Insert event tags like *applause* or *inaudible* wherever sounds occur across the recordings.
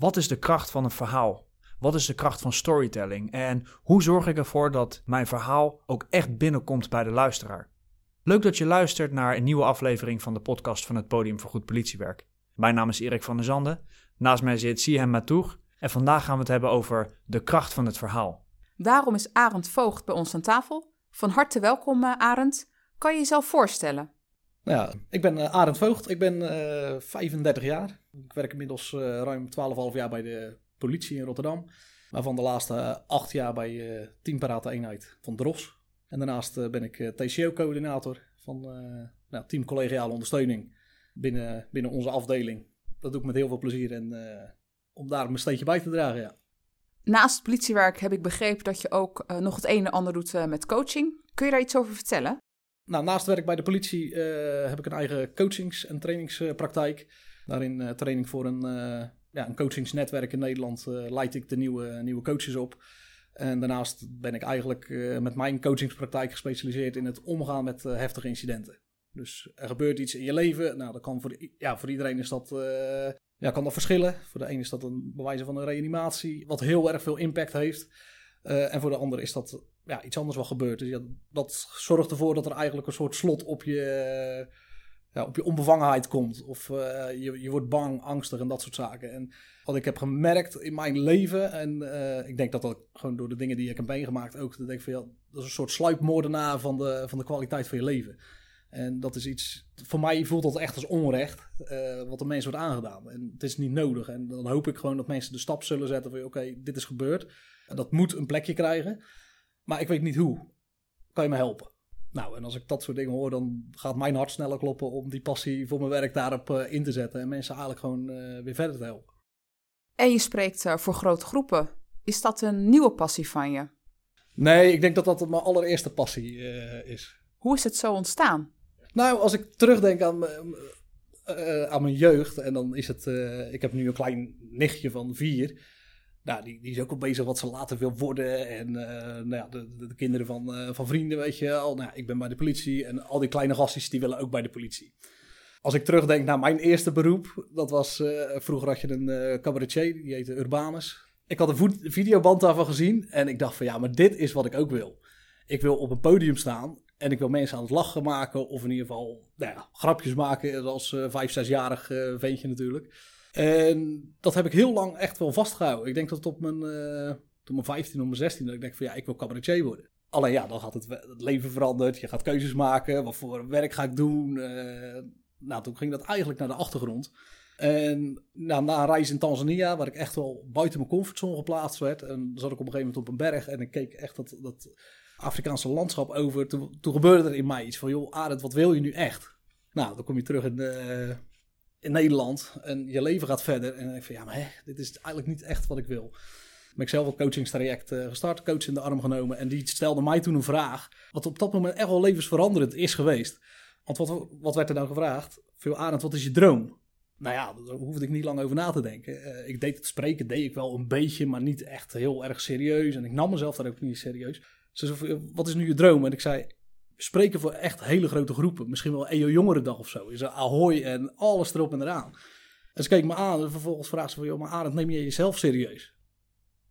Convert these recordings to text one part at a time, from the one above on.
Wat is de kracht van een verhaal? Wat is de kracht van storytelling? En hoe zorg ik ervoor dat mijn verhaal ook echt binnenkomt bij de luisteraar? Leuk dat je luistert naar een nieuwe aflevering van de podcast van het Podium voor Goed Politiewerk. Mijn naam is Erik van der Zanden. Naast mij zit Sihem Matour. En vandaag gaan we het hebben over de kracht van het verhaal. Daarom is Arend Voogd bij ons aan tafel. Van harte welkom, eh, Arend. Kan je jezelf voorstellen? Nou ja, ik ben uh, Arend Voogd. Ik ben uh, eh, 35 jaar. Ik werk inmiddels uh, ruim 12,5 jaar bij de politie in Rotterdam. Waarvan de laatste acht jaar bij Team Parate Eenheid van Dros. En daarnaast ben ik TCO-coördinator van nou, Team Collegiale Ondersteuning binnen, binnen onze afdeling. Dat doe ik met heel veel plezier en om daar mijn steentje bij te dragen, ja. Naast politiewerk heb ik begrepen dat je ook nog het een en ander doet met coaching. Kun je daar iets over vertellen? Nou, naast werk bij de politie uh, heb ik een eigen coachings- en trainingspraktijk. Daarin uh, training voor een, uh, ja, een coachingsnetwerk in Nederland leid ik de nieuwe, nieuwe coaches op. En daarnaast ben ik eigenlijk met mijn coachingspraktijk gespecialiseerd in het omgaan met heftige incidenten. Dus er gebeurt iets in je leven. Nou, dat kan voor, ja, voor iedereen is dat, ja, kan dat verschillen. Voor de een is dat een bewijzen van een reanimatie, wat heel erg veel impact heeft. en voor de ander is dat ja, iets anders wat gebeurt. Dus dat zorgt ervoor dat er eigenlijk een soort slot op je, ja, op je onbevangenheid komt. Of uh, je, je wordt bang, angstig en dat soort zaken. En wat ik heb gemerkt in mijn leven, en uh, ik denk dat dat gewoon door de dingen die ik heb meegemaakt ook, dat denk ik van ja, dat is een soort sluipmoordenaar van de, van de kwaliteit van je leven. En dat is iets, voor mij voelt dat echt als onrecht, wat de mensen wordt aangedaan. En het is niet nodig. En dan hoop ik gewoon dat mensen de stap zullen zetten van oké, dit is gebeurd. En dat moet een plekje krijgen. Maar ik weet niet hoe. Kan je me helpen? Nou, en als ik dat soort dingen hoor, dan gaat mijn hart sneller kloppen om die passie voor mijn werk daarop uh, in te zetten. En mensen eigenlijk gewoon uh, weer verder te helpen. En je spreekt uh, voor grote groepen. Is dat een nieuwe passie van je? Nee, ik denk dat dat mijn allereerste passie is. Hoe is het zo ontstaan? Nou, als ik terugdenk aan, aan mijn jeugd, en dan is het. ik heb nu een klein nichtje van vier. Nou, die, die is ook al bezig wat ze later wil worden. En uh, nou ja, de, de, kinderen van, uh, van vrienden, weet je al. Nou, ik ben bij de politie. En al die kleine gastjes, die willen ook bij de politie. Als ik terugdenk naar mijn eerste beroep. Dat was, uh, vroeger had je een cabaretier, die heette Urbanus. Ik had een videoband daarvan gezien. En ik dacht van, ja, maar dit is wat ik ook wil. Ik wil op een podium staan. En ik wil mensen aan het lachen maken. Of in ieder geval, nou ja, grapjes maken. Als vijf, zesjarig ventje natuurlijk. En dat heb ik heel lang echt wel vastgehouden. Ik denk dat op mijn, uh, mijn 15 of mijn 16 dat ik denk van ja, ik wil cabaretier worden. Alleen ja, dan gaat het, leven veranderd. Je gaat keuzes maken. Wat voor werk ga ik doen? Uh, nou, toen ging dat eigenlijk naar de achtergrond. En nou, na een reis in Tanzania, waar ik echt wel buiten mijn comfortzone geplaatst werd. En zat ik op een gegeven moment op een berg en ik keek echt dat, dat Afrikaanse landschap over. Toen, gebeurde er in mij iets van, joh Arend, wat wil je nu echt? Nou, dan kom je terug in de, in Nederland en je leven gaat verder. En ik van ja, maar hè, dit is eigenlijk niet echt wat ik wil. Ben ik zelf een coachingstraject uh, gestart, coach in de arm genomen. En die stelde mij toen een vraag, wat op dat moment echt wel levensveranderend is geweest. Want wat, wat werd er dan gevraagd? Veel Arend, wat is je droom? Nou ja, daar hoefde ik niet lang over na te denken. Uh, ik deed het spreken, deed ik wel een beetje, maar niet echt heel erg serieus. En ik nam mezelf daar ook niet serieus. Ze zei, wat is nu je droom? En ik zei, spreken voor echt hele grote groepen. Misschien wel EO Jongerendag of zo. Is er Ahoy en alles erop en eraan. En ze keek me aan en vervolgens vraagt ze van... Joh, maar Arend, neem je jezelf serieus?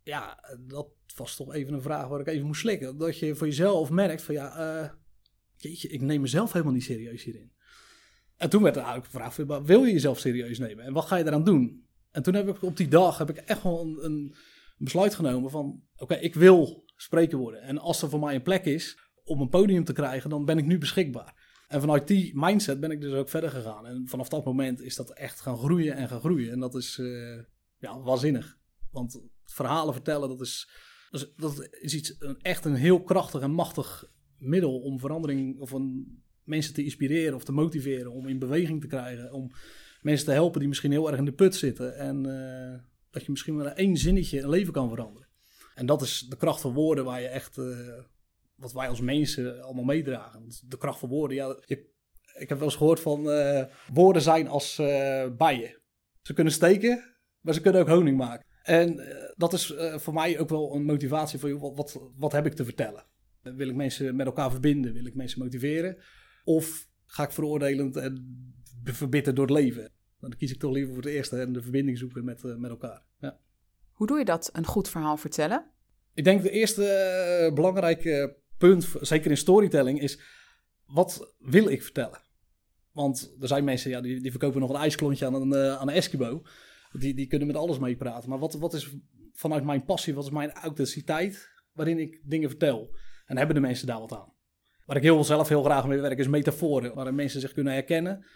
Ja, dat was toch even een vraag waar ik even moest slikken. Dat je voor jezelf merkt van ja... Jeetje, ik neem mezelf helemaal niet serieus hierin. En toen werd er eigenlijk gevraagd. Wil je jezelf serieus nemen? En wat ga je eraan doen? En toen heb ik op die dag heb ik echt wel een, een besluit genomen van... Oké, ik wil spreker worden. En als er voor mij een plek is om een podium te krijgen, dan ben ik nu beschikbaar. En vanuit die mindset ben ik dus ook verder gegaan. En vanaf dat moment is dat echt gaan groeien en gaan groeien. En dat is uh, ja, waanzinnig. Want verhalen vertellen, dat is, dat is, iets, een, echt een heel krachtig en machtig middel om verandering of een, mensen te inspireren of te motiveren. Om in beweging te krijgen. Om mensen te helpen die misschien heel erg in de put zitten. En uh, dat je misschien met één zinnetje een leven kan veranderen. En dat is de kracht van woorden waar je echt... Uh, wat wij als mensen allemaal meedragen. De kracht van woorden, ja, je, ik heb wel eens gehoord van uh, woorden zijn als uh, bijen. Ze kunnen steken, maar ze kunnen ook honing maken. En uh, dat is voor mij ook wel een motivatie voor wat, wat, wat heb ik te vertellen? Wil ik mensen met elkaar verbinden? Wil ik mensen motiveren? Of ga ik veroordelend en verbitterd door het leven? Dan kies ik toch liever voor het eerste en de verbinding zoeken met, met elkaar. Ja. Hoe doe je dat, een goed verhaal vertellen? Ik denk de eerste belangrijke punt, zeker in storytelling, is wat wil ik vertellen? Want er zijn mensen ja, die, die verkopen nog een ijsklontje aan een, uh, aan een Eskimo. Die, die kunnen met alles meepraten. Maar wat, wat is vanuit mijn passie, wat is mijn authenticiteit waarin ik dingen vertel? En hebben de mensen daar wat aan? Waar ik heel zelf heel graag mee werk is metaforen. Waarin mensen zich kunnen herkennen.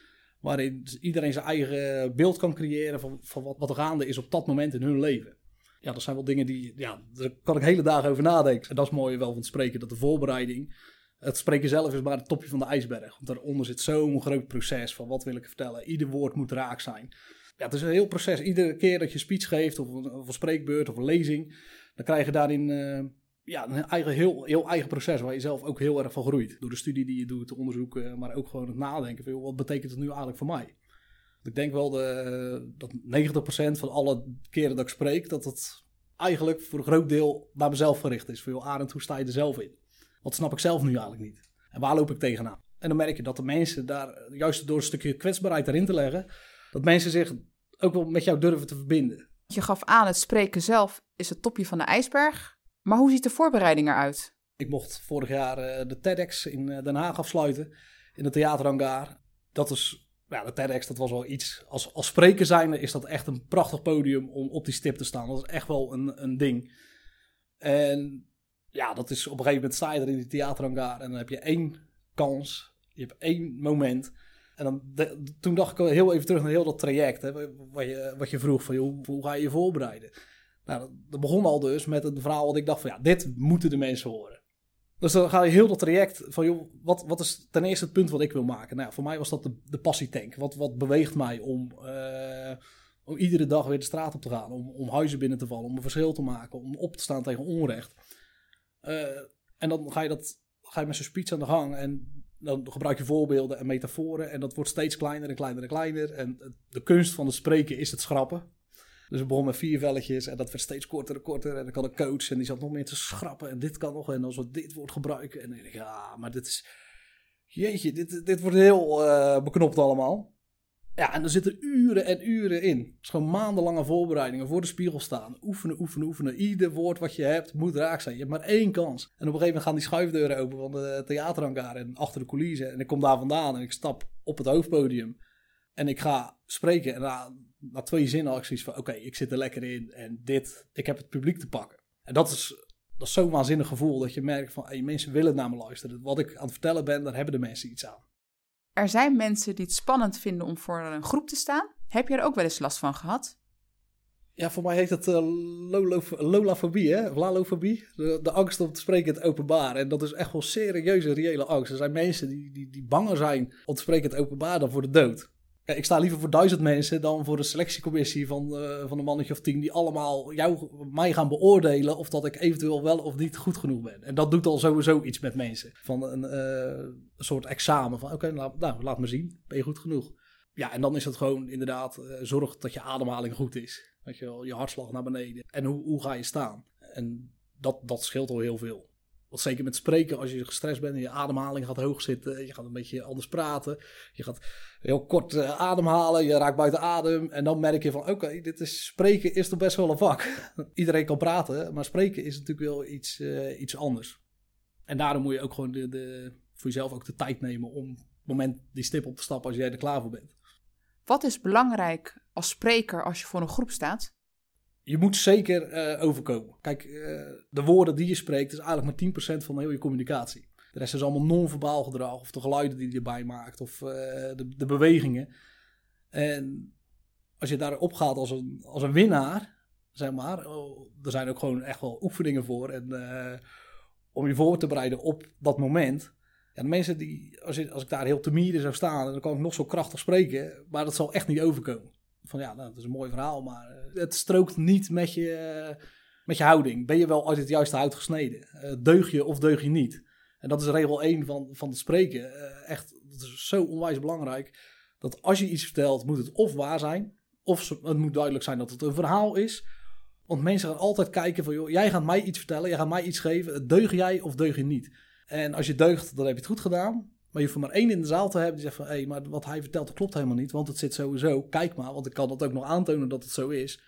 Waarin iedereen zijn eigen beeld kan creëren van, van wat, wat er gaande is op dat moment in hun leven. Ja, dat zijn wel dingen die, ja, daar kan ik hele dagen over nadenken. En dat is mooi wel van het spreken, dat de voorbereiding het spreken zelf is maar het topje van de ijsberg. Want daaronder zit zo'n groot proces van wat wil ik vertellen. Ieder woord moet raak zijn. Ja, het is een heel proces. Iedere keer dat je speech geeft of een, of spreekbeurt of een lezing, dan krijg je daarin uh, ja, een eigen, heel, heel eigen proces waar je zelf ook heel erg van groeit. Door de studie die je doet, te onderzoeken, maar ook gewoon het nadenken. Van, wat betekent het nu eigenlijk voor mij? Ik denk wel de, dat 90% van alle keren dat ik spreek, dat het eigenlijk voor een groot deel naar mezelf gericht is. Voor jou, Arend, hoe sta je er zelf in? Wat snap ik zelf nu eigenlijk niet? En waar loop ik tegenaan? En dan merk je dat de mensen daar, juist door een stukje kwetsbaarheid erin te leggen, dat mensen zich ook wel met jou durven te verbinden. Je gaf aan, het spreken zelf is het topje van de ijsberg. Maar hoe ziet de voorbereiding eruit? Ik mocht vorig jaar uh, de TEDx in uh, Den Haag afsluiten, in de theaterhangaar. Dat is, ja, de TEDx, dat was wel iets. Als, als spreker zijnde is dat echt een prachtig podium om op die stip te staan. Dat is echt wel een, een ding. En ja, dat is op een gegeven moment sta je er in die theaterhangar en dan heb je één kans, je hebt één moment. En dan, toen dacht ik heel even terug naar heel dat traject, hè, wat, je, wat je vroeg van, joh, hoe ga je je voorbereiden? Nou, dat begon al dus met een verhaal wat ik dacht van, ja, dit moeten de mensen horen. Dus dan ga je heel dat traject van, joh, wat, wat is ten eerste het punt wat ik wil maken? Nou, voor mij was dat de, passietank. Wat, wat beweegt mij om, uh, om iedere dag weer de straat op te gaan, om, om huizen binnen te vallen, om een verschil te maken, om op te staan tegen onrecht. Uh, en dan ga je, dat, ga je met zo'n speech aan de gang en dan gebruik je voorbeelden en metaforen en dat wordt steeds kleiner en kleiner en kleiner. En de kunst van het spreken is het schrappen. Dus we begonnen met vier velletjes en dat werd steeds korter en korter. En dan kan een coach en die zat nog meer te schrappen en dit kan nog. En als we dit woord gebruiken. En ik, ja, maar dit is... Jeetje, dit, dit wordt heel uh, beknopt allemaal. Ja, en er zitten uren en uren in. Het is gewoon maandenlange voorbereidingen voor de spiegel staan. Oefenen, oefenen, oefenen. Ieder woord wat je hebt moet raak zijn. Je hebt maar één kans. En op een gegeven moment gaan die schuifdeuren open van de theaterhangar en achter de coulissen. En ik kom daar vandaan en ik stap op het hoofdpodium. En ik ga spreken. En na, twee zinnen ik zoiets van, oké, ik zit er lekker in. En dit, ik heb het publiek te pakken. En dat is, dat is zo'n waanzinnig gevoel dat je merkt van, hey, mensen willen naar me luisteren. Wat ik aan het vertellen ben, daar hebben de mensen iets aan. Er zijn mensen die het spannend vinden om voor een groep te staan. Heb je er ook wel eens last van gehad? Ja, voor mij heet het uh, lolafobie, hè? lalofobie. De, de, angst om te spreken in het openbaar. En dat is echt wel serieuze, reële angst. Er zijn mensen die, die, die banger zijn om te spreken in het openbaar dan voor de dood ik sta liever voor duizend mensen dan voor een selectiecommissie van, uh, van een mannetje of tien die allemaal jou, mij gaan beoordelen of dat ik eventueel wel of niet goed genoeg ben. En dat doet al sowieso iets met mensen. Van een, een soort examen van oké, nou, laat me zien, ben je goed genoeg? Ja, en dan is het gewoon inderdaad, uh, zorg dat je ademhaling goed is. Dat je, je hartslag naar beneden. En hoe, hoe ga je staan? En dat, dat scheelt al heel veel. Zeker met spreken, als je gestrest bent en je ademhaling gaat hoog zitten, je gaat een beetje anders praten, je gaat heel kort uh, ademhalen, je raakt buiten adem en dan merk je van oké, dit is spreken is toch best wel een vak. *laughs* Iedereen kan praten, maar spreken is natuurlijk wel iets, uh, iets anders. En daarom moet je ook gewoon de, de, voor jezelf ook de tijd nemen om op het moment die stip op te stappen als jij er klaar voor bent. Wat is belangrijk als spreker als je voor een groep staat? Je moet zeker uh, overkomen. Kijk, uh, de woorden die je spreekt is eigenlijk maar 10% van heel je communicatie. De rest is allemaal non-verbaal gedrag of de geluiden die je erbij maakt of uh, de, de, bewegingen. En als je daarop gaat als een, als een winnaar, zeg maar, oh, er zijn ook gewoon echt wel oefeningen voor. En om je voor te bereiden op dat moment. Ja, de mensen die, als, je, als ik daar heel timide zou staan, dan kan ik nog zo krachtig spreken, maar dat zal echt niet overkomen van ja, nou, dat is een mooi verhaal, maar eh, het strookt niet met je, met je houding. Ben je wel uit het juiste hout gesneden? Uh, deug je of deug je niet? En dat is regel 1 van, van het spreken. Echt, dat is zo onwijs belangrijk. Dat als je iets vertelt, moet het of waar zijn, of het moet duidelijk zijn dat het een verhaal is. Want mensen gaan altijd kijken van, joh, jij gaat mij iets vertellen, jij gaat mij iets geven. Deug jij of deug je niet? En als je deugt, dan heb je het goed gedaan. Maar je hoeft maar één in de zaal te hebben die zegt van... hé, hey, maar wat hij vertelt dat klopt helemaal niet, want het zit sowieso. Kijk maar, want ik kan dat ook nog aantonen dat het zo is.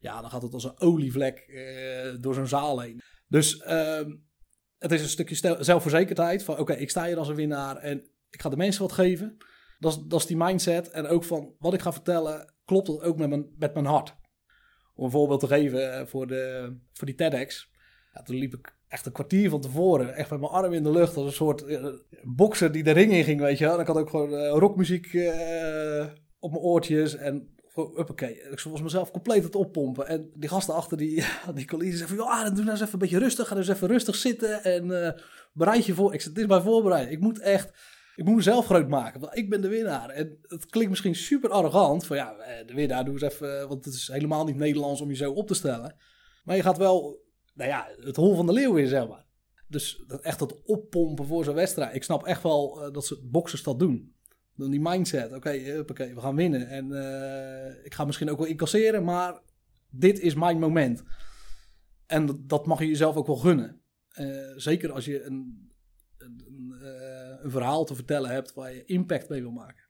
Ja, dan gaat het als een olievlek eh, door zo'n zaal heen. Dus ehm, het is een stukje zelfverzekerdheid van... oké, ik sta hier als een winnaar en ik ga de mensen wat geven. Dat is, dat is die mindset. En ook van wat ik ga vertellen, klopt het ook met mijn, met mijn hart. Om een voorbeeld te geven eh, voor, de, voor die TEDx. Ja, toen liep ik echt een kwartier van tevoren, echt met mijn arm in de lucht, als een soort uh, bokser die de ring in ging, weet je. En ik had ook gewoon uh, rockmuziek op mijn oortjes en uppakee. Ik was mezelf compleet aan het oppompen. En die gasten achter die, *laughs* die collega's zeggen van, ja, doe nou eens even een beetje rustig, ga dus even rustig zitten en bereid je voor. Ik dit is mijn voorbereid. Ik moet echt ik moet mezelf groot maken, want ik ben de winnaar. En het klinkt misschien super arrogant, van ja, eh, de winnaar, doe eens even, want het is helemaal niet Nederlands om je zo op te stellen. Maar je gaat wel, nou ja, het hol van de leeuw in, zeg maar. Dus dat, echt dat oppompen voor zo'n wedstrijd. Ik snap echt wel uh, dat ze boxers dat doen. Dan die mindset, oké, okay, we gaan winnen. En uh, ik ga misschien ook wel incasseren, maar dit is mijn moment. En dat, dat mag je jezelf ook wel gunnen. Uh, zeker als je een een, een verhaal te vertellen hebt waar je impact mee wil maken.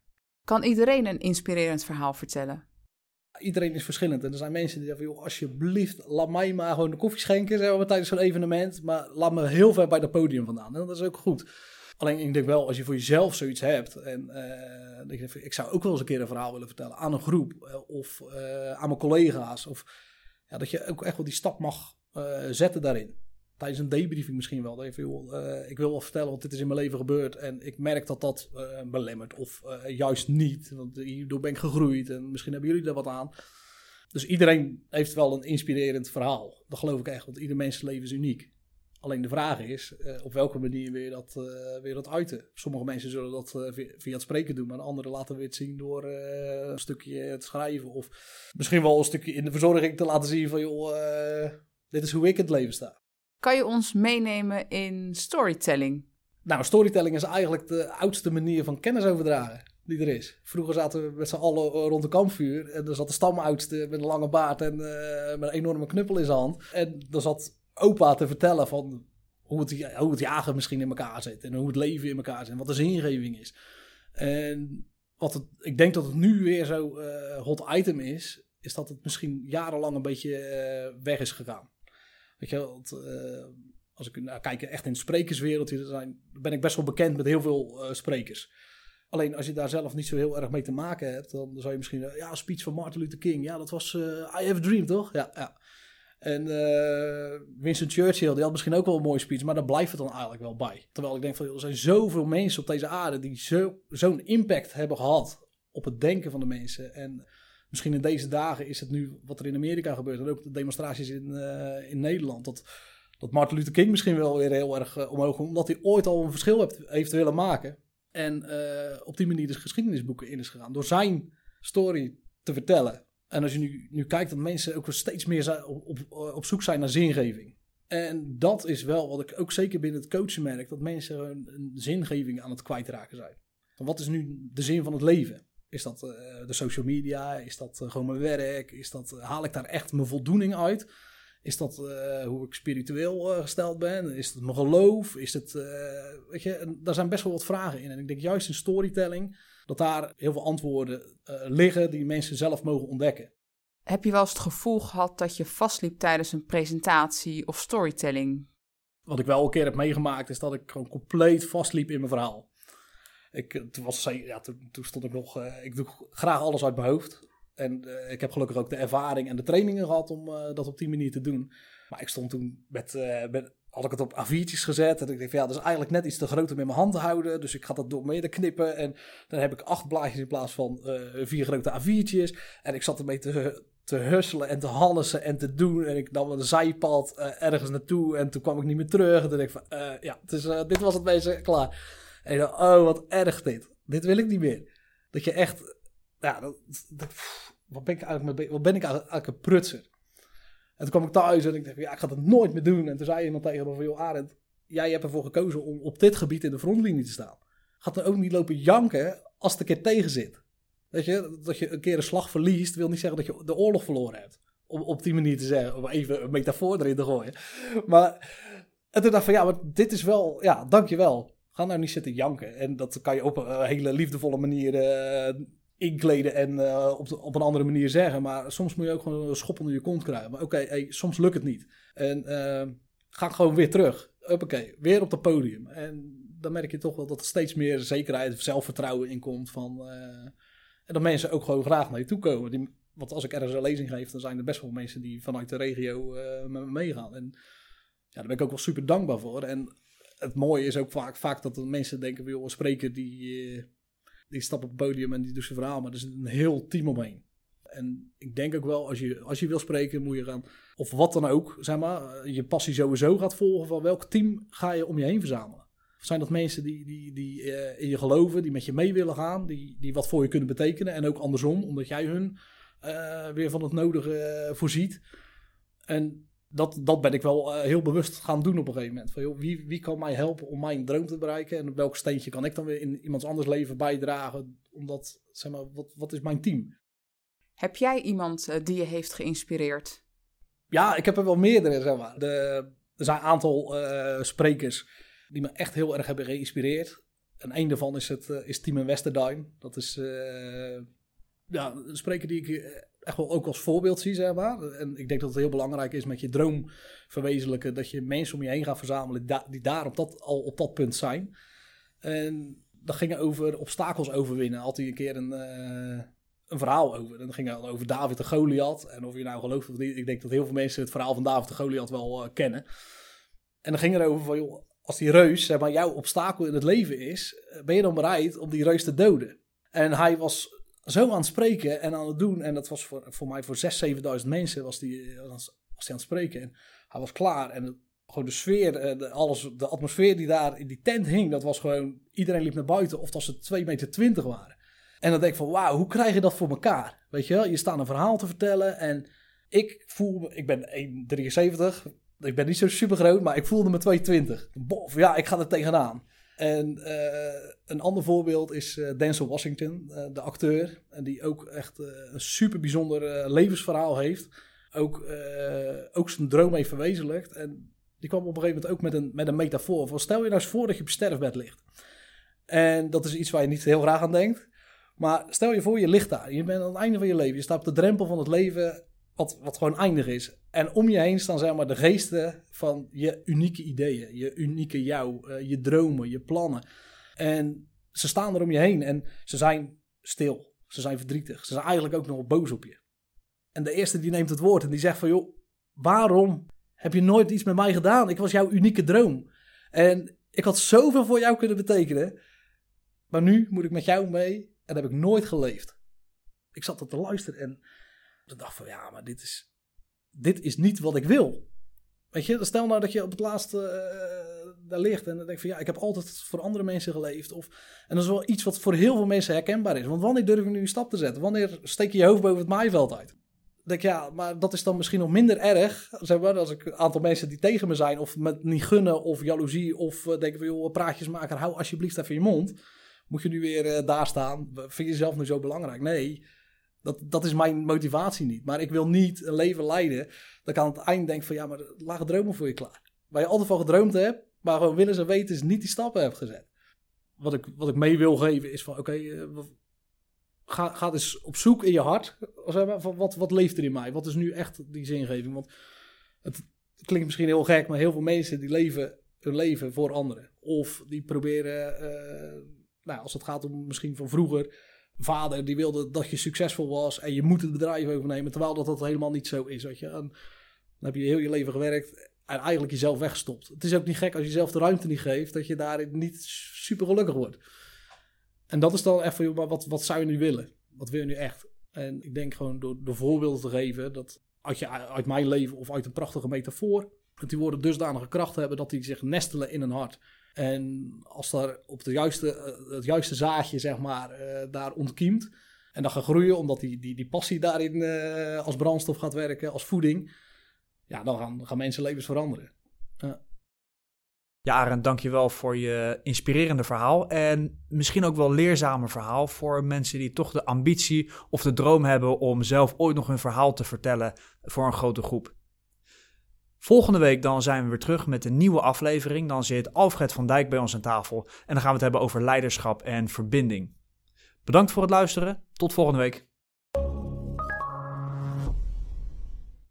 Kan iedereen een inspirerend verhaal vertellen? Iedereen is verschillend. En er zijn mensen die zeggen: joh, alsjeblieft, laat mij maar gewoon de koffie schenken zeg maar, tijdens zo'n evenement. Maar laat me heel ver bij dat podium vandaan. En dat is ook goed. Alleen ik denk wel, als je voor jezelf zoiets hebt. En uh, ik, zou ook wel eens een keer een verhaal willen vertellen aan een groep. Uh, of uh, aan mijn collega's. Of ja, dat je ook echt wel die stap mag zetten daarin tijdens een debriefing misschien wel. Dat je, uh, ik wil wel vertellen wat dit is in mijn leven gebeurd. En ik merk dat dat uh, belemmert. Of uh, juist niet. Want hierdoor ben ik gegroeid. En misschien hebben jullie er wat aan. Dus iedereen heeft wel een inspirerend verhaal. Dat geloof ik echt. Want ieder mensenleven is uniek. Alleen de vraag is, op welke manier wil je dat, wil dat uiten? Sommige mensen zullen dat via, via, het spreken doen. Maar anderen laten we het zien door een stukje te schrijven. Of misschien wel een stukje in de verzorging te laten zien van... joh, dit is hoe ik het leven sta. Kan je ons meenemen in storytelling? Nou, storytelling is eigenlijk de oudste manier van kennis overdragen die er is. Vroeger zaten we met z'n allen rond de kampvuur. En er zat de stamoudste met een lange baard en uh, met een enorme knuppel in zijn hand. En dan zat opa te vertellen van hoe het, hoe het jagen misschien in elkaar zit. En hoe het leven in elkaar zit. En wat de zingeving is. En wat het, ik denk dat het nu weer zo uh, hot item is. Is dat het misschien jarenlang een beetje weg is gegaan. Weet je, uh, als ik nou, kijk echt in de sprekerswereld, zijn, ben ik best wel bekend met heel veel uh, sprekers. Alleen als je daar zelf niet zo heel erg mee te maken hebt, dan zou je misschien, uh, ja, speech van Martin Luther King, ja, dat was I Have a Dream, toch? Ja, ja. En Winston Churchill, die had misschien ook wel een mooie speech, maar daar blijft het dan eigenlijk wel bij. Terwijl ik denk van, er zijn zoveel mensen op deze aarde die zo'n impact hebben gehad op het denken van de mensen. En misschien in deze dagen is het nu wat er in Amerika gebeurt. En ook de demonstraties in, uh, in Nederland. Dat, dat Martin Luther King misschien wel weer heel erg uh, omhoog komt. Omdat hij ooit al een verschil heeft, willen maken. En uh, op die manier de geschiedenisboeken in is gegaan. Door zijn story te vertellen. En als je nu, nu kijkt dat mensen ook steeds meer op, op, op zoek zijn naar zingeving. En dat is wel wat ik ook zeker binnen het coachen merk. Dat mensen een, een zingeving aan het kwijtraken zijn. Van wat is nu de zin van het leven? Is dat uh, de social media? Is dat uh, gewoon mijn werk? Is dat, uh, haal ik daar echt mijn voldoening uit? Is dat hoe ik spiritueel gesteld ben? Is het mijn geloof? Is het, weet je, en daar zijn best wel wat vragen in. En ik denk juist in storytelling dat daar heel veel antwoorden liggen die mensen zelf mogen ontdekken. Heb je wel eens het gevoel gehad dat je vastliep tijdens een presentatie of storytelling? Wat ik wel een keer heb meegemaakt is dat ik gewoon compleet vastliep in mijn verhaal. Ik, toen, was, ja, toen, stond ik nog, uh, ik doe graag alles uit mijn hoofd. En uh, ik heb gelukkig ook de ervaring en de trainingen gehad om uh, dat op die manier te doen. Maar ik stond toen met, had ik het op A4'tjes gezet. En ik dacht ja, dat is eigenlijk net iets te groot om in mijn hand te houden. Dus ik ga dat door midden knippen. En dan heb ik acht blaadjes in plaats van vier grote A4'tjes. En ik zat ermee te, te husselen en te hannesen en te doen. En ik nam een zijpad ergens naartoe. En toen kwam ik niet meer terug. En toen dacht ik van ja, dus, dit was het meeste klaar. En oh, wat erg dit. Dit wil ik niet meer. Dat je echt, ja, wat ben ik eigenlijk wat ben ik eigenlijk een prutser. En toen kwam ik thuis en ik dacht, ja, ik ga dat nooit meer doen. En toen zei iemand tegen me van, joh, Arend, jij hebt ervoor gekozen om op dit gebied in de frontlinie te staan. Gaat er ook niet lopen janken als het een keer tegen zit. Weet je, dat je een keer een slag verliest, wil niet zeggen dat je de oorlog verloren hebt. Om op die manier te zeggen, om even een metafoor erin te gooien. Maar en toen dacht ik van, ja, maar dit is wel, ja, dankjewel Ga nou niet zitten janken. En dat kan je op een hele liefdevolle manier uh, inkleden en uh, op, op een andere manier zeggen. Maar soms moet je ook gewoon een schop onder je kont krijgen. Maar oké, hey, soms lukt het niet. En uh, ga gewoon weer terug. Oké, weer op het podium. En dan merk je toch wel dat er steeds meer zekerheid zelfvertrouwen in komt. Van, en dat mensen ook gewoon graag naar je toe komen. Die, want als ik ergens een lezing geef, dan zijn er best wel mensen die vanuit de regio met me meegaan. En ja, daar ben ik ook wel super dankbaar voor. En het mooie is ook vaak, vaak dat mensen denken, joh, een spreker die, eh, die stapt op het podium en die doet zijn verhaal, maar er is een heel team omheen. En ik denk ook wel, als je, als je wil spreken, moet je gaan, of wat dan ook, zeg maar, eh, je passie sowieso gaat volgen van welk team ga je om je heen verzamelen. Zijn dat mensen die, die, die uh, in je geloven, die met je mee willen gaan, die, die wat voor je kunnen betekenen en ook andersom, omdat jij hun weer van het nodige voorziet. En dat, dat ben ik wel uh, heel bewust gaan doen op een gegeven moment. Van, joh, wie, wie kan mij helpen om mijn droom te bereiken? En op welk steentje kan ik dan weer in iemands anders leven bijdragen? Omdat, zeg maar, wat, wat is mijn team? Heb jij iemand uh, die je heeft geïnspireerd? Ja, ik heb er wel meerdere, zeg maar. De, er zijn een aantal uh, sprekers die me echt heel erg hebben geïnspireerd. En een daarvan is, het, is Timon Westerdine. Dat is ja, een spreker die ik echt wel ook als voorbeeld zie, zeg maar. En ik denk dat het heel belangrijk is met je droom verwezenlijken, dat je mensen om je heen gaat verzamelen die daar op dat, al op dat punt zijn. En dat ging over obstakels overwinnen. Had hij een keer een, uh, een verhaal over. En dan ging over David de Goliath. En of je nou gelooft of niet, ik denk dat heel veel mensen het verhaal van David de Goliath wel uh, kennen. En dan ging er over van, joh, als die reus, zeg maar, jouw obstakel in het leven is, eh, ben je dan bereid om die reus te doden? En hij was zo aan het spreken en aan het doen. En dat was voor, voor mij voor 6.000, 7.000 mensen was die, was die aan het spreken. En hij was klaar. En gewoon de sfeer, eh, de, alles, de atmosfeer die daar in die tent hing, dat was gewoon... Iedereen liep naar buiten of dat ze 2,20 meter waren. En dan denk ik van, wauw, hoe krijg je dat voor elkaar? Weet je wel, je staat een verhaal te vertellen en ik voel me... Ik ben 1,73, ik ben niet zo super groot, maar ik voelde me 2,20. Bof, ja, ik ga er tegenaan. En uh, een ander voorbeeld is uh, Denzel Washington, uh, de acteur. En die ook echt een super bijzonder levensverhaal heeft. Ook, ook zijn droom heeft verwezenlijkt. En die kwam op een gegeven moment ook met een, met een metafoor. Van stel je nou eens voor dat je op sterfbed ligt. En dat is iets waar je niet heel graag aan denkt. Maar stel je voor, je ligt daar. Je bent aan het einde van je leven. Je staat op de drempel van het leven wat, wat gewoon eindig is. En om je heen staan zeg maar de geesten van je unieke ideeën, je unieke jou, uh, je dromen, je plannen. En ze staan er om je heen en ze zijn stil, ze zijn verdrietig, ze zijn eigenlijk ook nog boos op je. En de eerste die neemt het woord en die zegt van joh, waarom heb je nooit iets met mij gedaan? Ik was jouw unieke droom. En ik had zoveel voor jou kunnen betekenen. Maar nu moet ik met jou mee en heb ik nooit geleefd. Ik zat er te luisteren en ik dacht van ja, maar dit is, dit is niet wat ik wil. Weet je, stel nou dat je op het laatste uh, daar ligt en dan denk van ja, ik heb altijd voor andere mensen geleefd. Of, en dat is wel iets wat voor heel veel mensen herkenbaar is. Want wanneer durf je nu een stap te zetten? Wanneer steek je je hoofd boven het maaiveld uit? Dan denk ja, maar dat is dan misschien nog minder erg. Zeg maar, als ik een aantal mensen die tegen me zijn, of met niet gunnen, of jaloezie, of uh, denken van joh, praatjes maken, hou alsjeblieft even je mond. Moet je nu weer uh, daar staan? Vind je jezelf nu zo belangrijk? Nee. Dat, dat is mijn motivatie niet. Maar ik wil niet een leven leiden dat ik aan het eind denk van ja, maar lage dromen voor je klaar. Waar je altijd van gedroomd hebt, maar gewoon willen ze weten is niet die stappen hebt gezet. Wat ik, wat ik mee wil geven is van oké, uh, ga, ga dus op zoek in je hart. Van wat, wat leeft er in mij? Wat is nu echt die zingeving? Want het klinkt misschien heel gek, maar heel veel mensen die leven hun leven voor anderen. Of die proberen, uh, nou, als het gaat om misschien van vroeger vader die wilde dat je succesvol was en je moet het bedrijf overnemen, terwijl dat, dat helemaal niet zo is. Weet je. En dan heb je heel je leven gewerkt en eigenlijk jezelf weggestopt. Het is ook niet gek als je zelf de ruimte niet geeft, dat je daarin niet super gelukkig wordt. En dat is dan maar wat, wat zou je nu willen? Wat wil je nu echt? En ik denk gewoon door de voorbeelden te geven, dat uit, je, uit mijn leven of uit een prachtige metafoor, dat die woorden dusdanige kracht hebben dat die zich nestelen in een hart. En als daar op de juiste, eh, het juiste zaadje, zeg maar, uh, daar ontkiemt. En dan gaat groeien, omdat die, die, die passie daarin uh, als brandstof gaat werken, als voeding. Ja, dan gaan, gaan mensenlevens veranderen. Ja. Ja, Arend, dankjewel voor je inspirerende verhaal. En misschien ook wel leerzame verhaal voor mensen die toch de ambitie of de droom hebben om zelf ooit nog een verhaal te vertellen voor een grote groep. Volgende week dan zijn we weer terug met een nieuwe aflevering. Dan zit Alfred van Dijk bij ons aan tafel en dan gaan we het hebben over leiderschap en verbinding. Bedankt voor het luisteren. Tot volgende week.